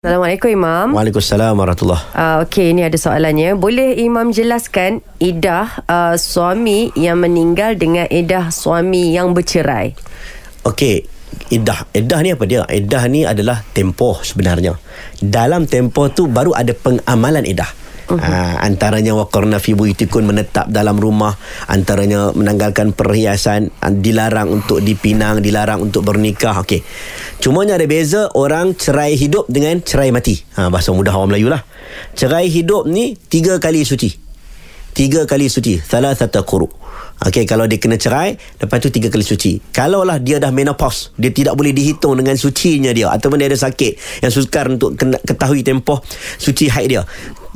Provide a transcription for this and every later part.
Assalamualaikum Imam. Waalaikumsalam warahmatullahi Uh, Okey, ini ada soalannya. Boleh Imam jelaskan idah uh, suami yang meninggal dengan idah suami yang bercerai? Okey, iddah. Iddah ni apa dia? Iddah ni adalah tempoh sebenarnya. Dalam tempoh tu baru ada pengamalan iddah. Uh-huh. Uh, antaranya waqarna fi buyutikum menetap dalam rumah antaranya menanggalkan perhiasan dilarang untuk dipinang dilarang untuk bernikah. Okey. Cumanya ada beza orang cerai hidup dengan cerai mati. Ha bahasa mudah orang Melayu lah. Cerai hidup ni tiga kali suci. Tiga kali suci. Salah satu quru. Okey kalau dia kena cerai lepas tu tiga kali suci. Kalau lah dia dah menopause, dia tidak boleh dihitung dengan sucinya dia ataupun dia ada sakit yang sukar untuk kena, ketahui tempoh suci haid dia.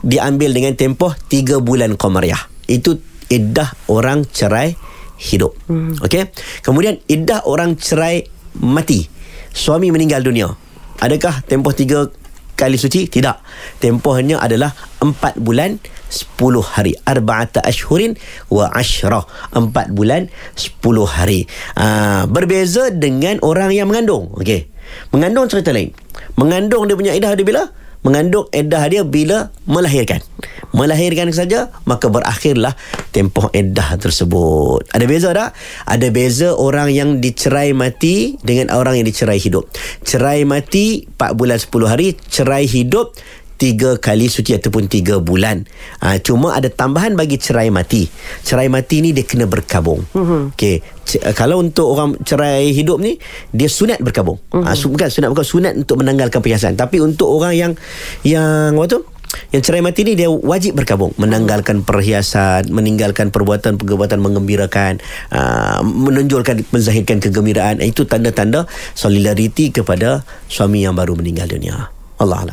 Diambil dengan tempoh tiga bulan qamariah. Itu iddah orang cerai hidup. Hmm. Okey. Kemudian iddah orang cerai mati. Suami meninggal dunia. Adakah tempoh tiga kali suci? Tidak. Tempohnya adalah 4 bulan 10 hari. Arba'ata ashhurin wa ashra. 4 bulan 10 hari. Aa, berbeza dengan orang yang mengandung. Okey. Mengandung cerita lain. Mengandung dia punya iddah dia bila? Mengandung iddah dia bila melahirkan. Melahirkan saja maka berakhirlah tempoh iddah tersebut. Ada beza tak? Ada beza orang yang dicerai mati dengan orang yang dicerai hidup. Cerai mati 4 bulan 10 hari, cerai hidup tiga kali suci ataupun tiga bulan. Ha, cuma ada tambahan bagi cerai mati. Cerai mati ni dia kena berkabung. Uh-huh. Okey. C- kalau untuk orang cerai hidup ni dia sunat berkabung. Uh-huh. Ha, bukan sunat bukan sunat untuk menanggalkan perhiasan. Tapi untuk orang yang yang apa tu? Yang cerai mati ni dia wajib berkabung menanggalkan perhiasan, meninggalkan perbuatan-perbuatan mengembirakan, uh, menonjolkan menzahirkan kegembiraan. Itu tanda-tanda solidariti kepada suami yang baru meninggal dunia. Allah Allah.